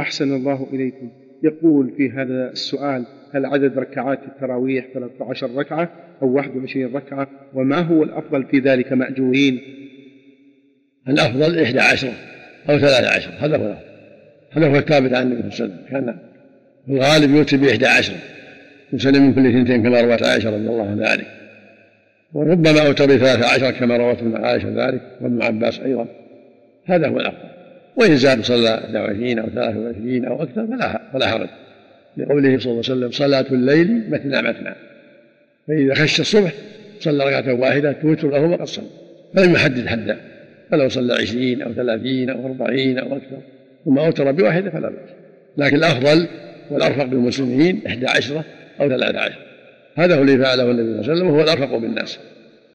أحسن الله إليكم. يقول في هذا السؤال هل عدد ركعات التراويح 13 ركعة أو 21 ركعة؟ وما هو الأفضل في ذلك مأجورين؟ الأفضل إحدى عشرة أو ثلاثة عشر هذا هو هذا هو الثابت عن النبي صلى الله عليه وسلم. كان في الغالب يؤتي بإحدى عشرة يسلم من كل اثنتين كما روت عائشة رضي الله عن ذلك. وربما أوتر بثلاثة عشر كما روت ابن عائشة ذلك وابن عباس أيضا. هذا هو الأفضل. وإن زاد صلى 21 أو 23 أو أكثر فلا فلا حرج. لقوله صلى الله عليه وسلم صلاة الليل مثنى مثنى. فإذا خش الصبح صلى ركعة واحدة توتر له وقد صلى. فلم يحدد حدا. فلو صلى عشرين أو ثلاثين أو أربعين أو أكثر. ثم أوتر بواحدة فلا بأس. لكن الأفضل والأرفق بالمسلمين إحدى عشرة أو ثلاثة عشر. هذا هو الذي فعله النبي صلى الله عليه وسلم وهو الأرفق بالناس.